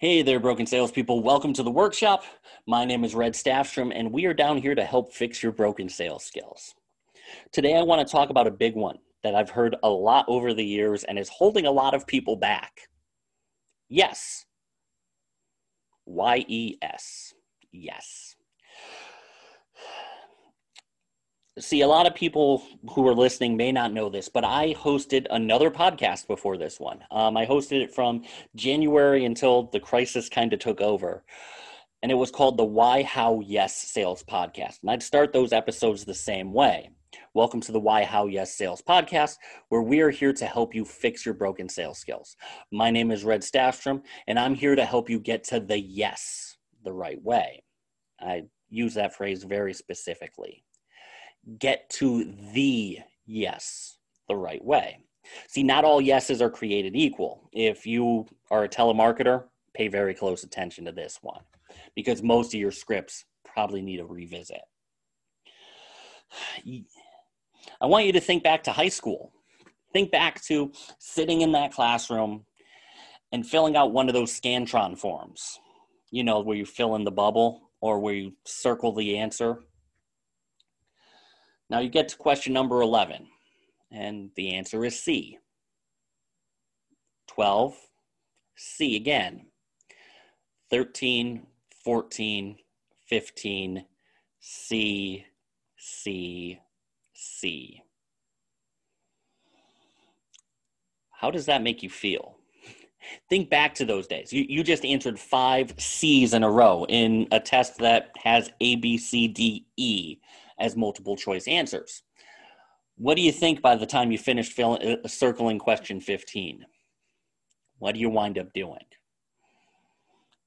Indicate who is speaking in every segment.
Speaker 1: Hey there, broken salespeople. Welcome to the workshop. My name is Red Staffstrom, and we are down here to help fix your broken sales skills. Today, I want to talk about a big one that I've heard a lot over the years and is holding a lot of people back. Yes. Y E S. Yes. See, a lot of people who are listening may not know this, but I hosted another podcast before this one. Um, I hosted it from January until the crisis kind of took over. And it was called the Why, How, Yes Sales Podcast. And I'd start those episodes the same way. Welcome to the Why, How, Yes Sales Podcast, where we are here to help you fix your broken sales skills. My name is Red Staffstrom, and I'm here to help you get to the yes the right way. I use that phrase very specifically get to the yes the right way. See, not all yeses are created equal. If you are a telemarketer, pay very close attention to this one because most of your scripts probably need a revisit. I want you to think back to high school. Think back to sitting in that classroom and filling out one of those Scantron forms, you know, where you fill in the bubble or where you circle the answer now you get to question number 11, and the answer is C. 12, C again. 13, 14, 15, C, C, C. How does that make you feel? Think back to those days. You, you just answered five C's in a row in a test that has A, B, C, D, E as multiple choice answers. What do you think by the time you finish filling, uh, circling question 15? What do you wind up doing?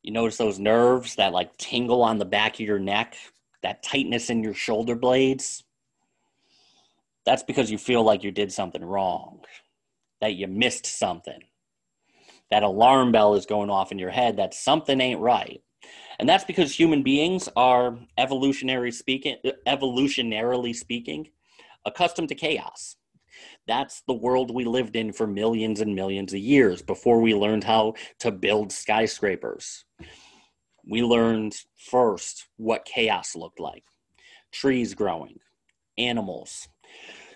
Speaker 1: You notice those nerves that like tingle on the back of your neck, that tightness in your shoulder blades? That's because you feel like you did something wrong, that you missed something. That alarm bell is going off in your head that something ain't right. And that's because human beings are evolutionary speaking, evolutionarily speaking, accustomed to chaos. That's the world we lived in for millions and millions of years before we learned how to build skyscrapers. We learned first what chaos looked like trees growing, animals,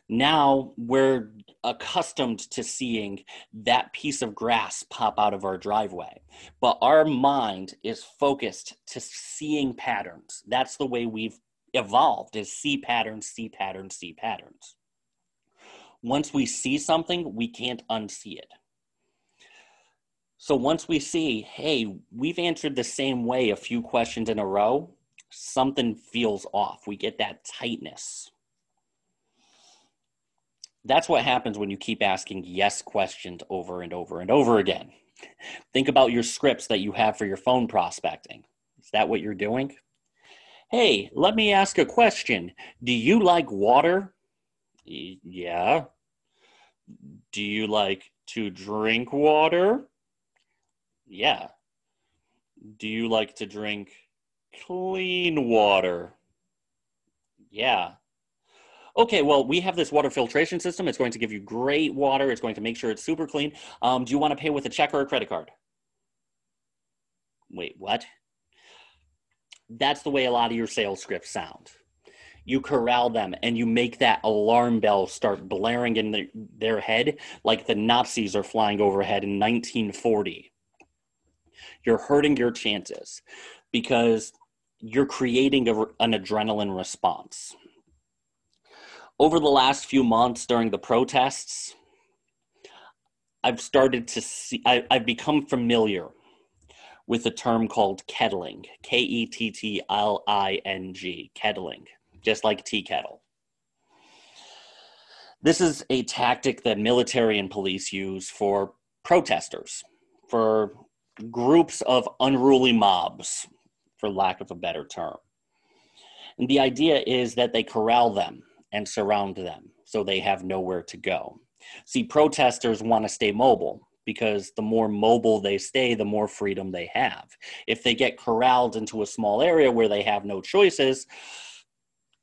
Speaker 1: now we're accustomed to seeing that piece of grass pop out of our driveway but our mind is focused to seeing patterns. That's the way we've evolved is see patterns see patterns see patterns. Once we see something we can't unsee it. So once we see hey we've answered the same way a few questions in a row something feels off. We get that tightness that's what happens when you keep asking yes questions over and over and over again. Think about your scripts that you have for your phone prospecting. Is that what you're doing? Hey, let me ask a question. Do you like water? Yeah. Do you like to drink water? Yeah. Do you like to drink clean water? Yeah okay, well, we have this water filtration system. It's going to give you great water. It's going to make sure it's super clean. Um, do you want to pay with a check or a credit card? Wait, what? That's the way a lot of your sales scripts sound. You corral them and you make that alarm bell start blaring in the, their head like the Nazis are flying overhead in 1940. You're hurting your chances because you're creating a, an adrenaline response over the last few months during the protests, I've started to see, I, have become familiar with a term called kettling, K E T T L I N G, kettling, just like tea kettle. This is a tactic that military and police use for protesters, for groups of unruly mobs, for lack of a better term. And the idea is that they corral them and surround them so they have nowhere to go. See, protesters want to stay mobile because the more mobile they stay, the more freedom they have. If they get corralled into a small area where they have no choices,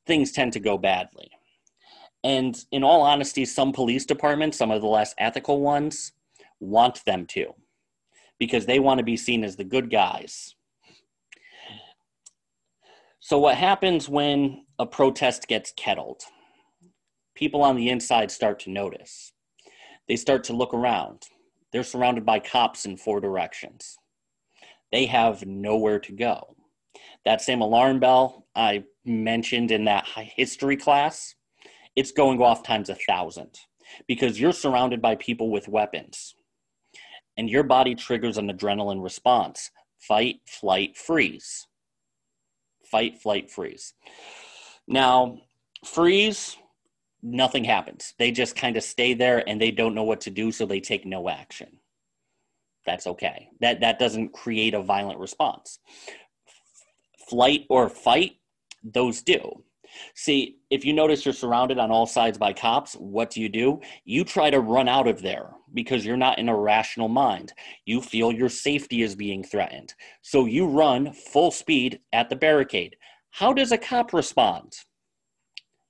Speaker 1: things tend to go badly. And in all honesty, some police departments, some of the less ethical ones, want them to because they want to be seen as the good guys. So, what happens when a protest gets kettled? People on the inside start to notice. They start to look around. They're surrounded by cops in four directions. They have nowhere to go. That same alarm bell I mentioned in that history class, it's going off times a thousand because you're surrounded by people with weapons and your body triggers an adrenaline response fight, flight, freeze. Fight, flight, freeze. Now, freeze, nothing happens. They just kind of stay there and they don't know what to do, so they take no action. That's okay. That that doesn't create a violent response. Flight or fight, those do. See, if you notice you're surrounded on all sides by cops, what do you do? You try to run out of there because you're not in a rational mind. You feel your safety is being threatened. So you run full speed at the barricade. How does a cop respond?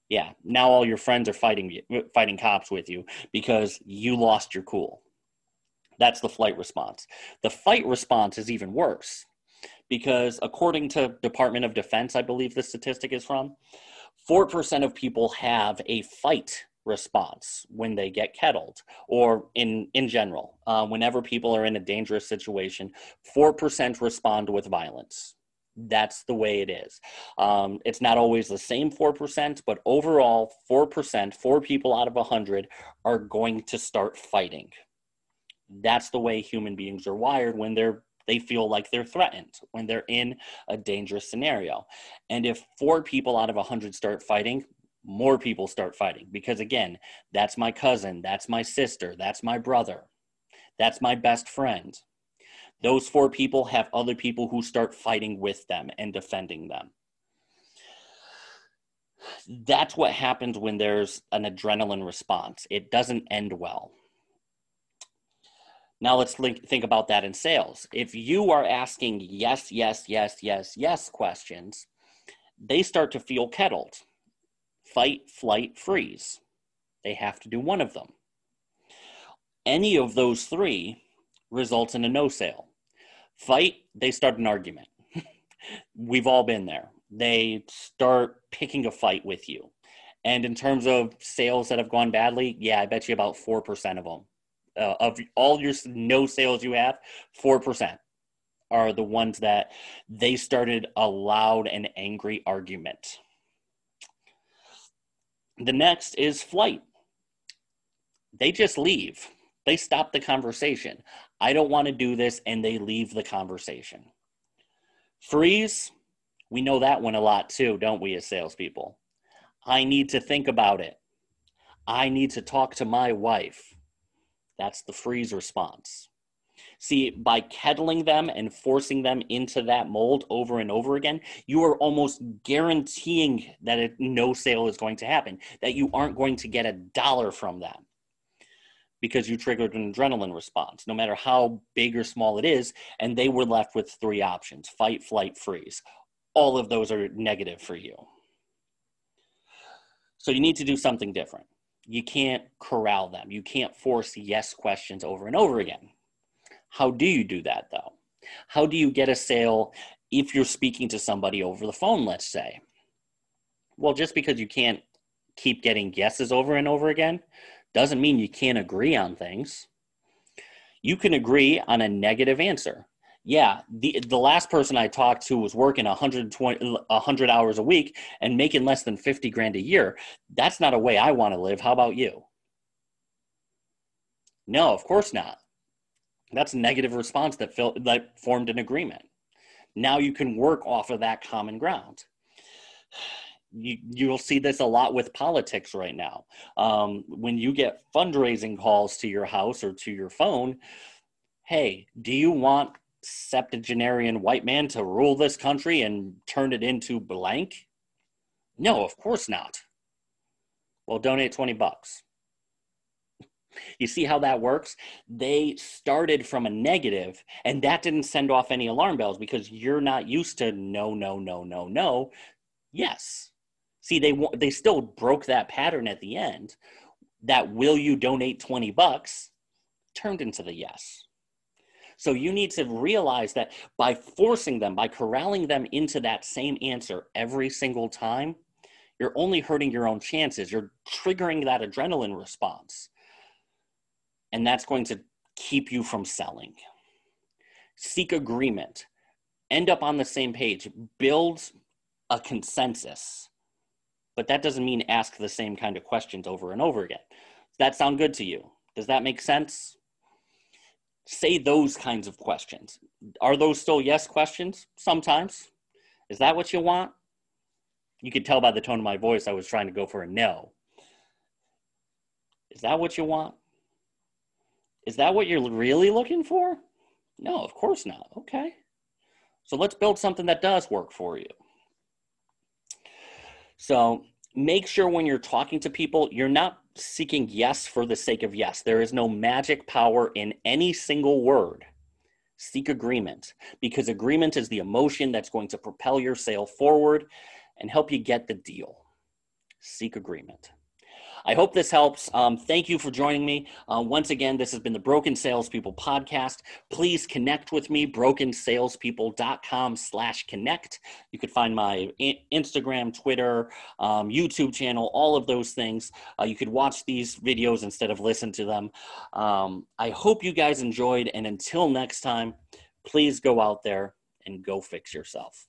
Speaker 1: Yeah, now all your friends are fighting fighting cops with you because you lost your cool. That's the flight response. The fight response is even worse because according to Department of Defense, I believe the statistic is from, 4% of people have a fight response when they get kettled or in in general uh, whenever people are in a dangerous situation 4% respond with violence that's the way it is um, it's not always the same 4% but overall 4% four people out of 100 are going to start fighting that's the way human beings are wired when they're they feel like they're threatened when they're in a dangerous scenario. And if four people out of a 100 start fighting, more people start fighting because, again, that's my cousin, that's my sister, that's my brother, that's my best friend. Those four people have other people who start fighting with them and defending them. That's what happens when there's an adrenaline response. It doesn't end well. Now let's think about that in sales. If you are asking yes, yes, yes, yes, yes questions, they start to feel kettled. Fight, flight, freeze. They have to do one of them. Any of those three results in a no sale. Fight, they start an argument. We've all been there. They start picking a fight with you. And in terms of sales that have gone badly, yeah, I bet you about 4% of them uh, of all your no sales you have, 4% are the ones that they started a loud and angry argument. The next is flight. They just leave. They stop the conversation. I don't want to do this, and they leave the conversation. Freeze, we know that one a lot too, don't we, as salespeople? I need to think about it. I need to talk to my wife. That's the freeze response. See, by kettling them and forcing them into that mold over and over again, you are almost guaranteeing that no sale is going to happen, that you aren't going to get a dollar from them because you triggered an adrenaline response, no matter how big or small it is. And they were left with three options fight, flight, freeze. All of those are negative for you. So you need to do something different you can't corral them. You can't force yes questions over and over again. How do you do that though? How do you get a sale if you're speaking to somebody over the phone, let's say? Well, just because you can't keep getting guesses over and over again doesn't mean you can't agree on things. You can agree on a negative answer yeah, the the last person I talked to was working 120 100 hours a week and making less than 50 grand a year. That's not a way I want to live. How about you? No, of course not. That's a negative response that fil- that formed an agreement. Now you can work off of that common ground. You, you'll see this a lot with politics right now. Um, when you get fundraising calls to your house or to your phone, hey, do you want septuagenarian white man to rule this country and turn it into blank? No, of course not. Well, donate 20 bucks. You see how that works? They started from a negative, and that didn't send off any alarm bells because you're not used to no, no, no, no, no. Yes. See, they they still broke that pattern at the end. That will you donate 20 bucks turned into the yes. So you need to realize that by forcing them, by corralling them into that same answer every single time, you're only hurting your own chances. You're triggering that adrenaline response. And that's going to keep you from selling. Seek agreement. End up on the same page. Build a consensus. But that doesn't mean ask the same kind of questions over and over again. Does that sound good to you? Does that make sense? Say those kinds of questions. Are those still yes questions? Sometimes. Is that what you want? You could tell by the tone of my voice I was trying to go for a no. Is that what you want? Is that what you're really looking for? No, of course not. Okay. So let's build something that does work for you. So make sure when you're talking to people, you're not seeking yes for the sake of yes. There is no magic power in any single word. Seek agreement because agreement is the emotion that's going to propel your sale forward and help you get the deal. Seek agreement. I hope this helps. Um, thank you for joining me. Uh, once again, this has been the Broken Salespeople podcast. Please connect with me, brokensalespeople.com slash connect. You could find my Instagram, Twitter, um, YouTube channel, all of those things. Uh, you could watch these videos instead of listen to them. Um, I hope you guys enjoyed. And until next time, please go out there and go fix yourself.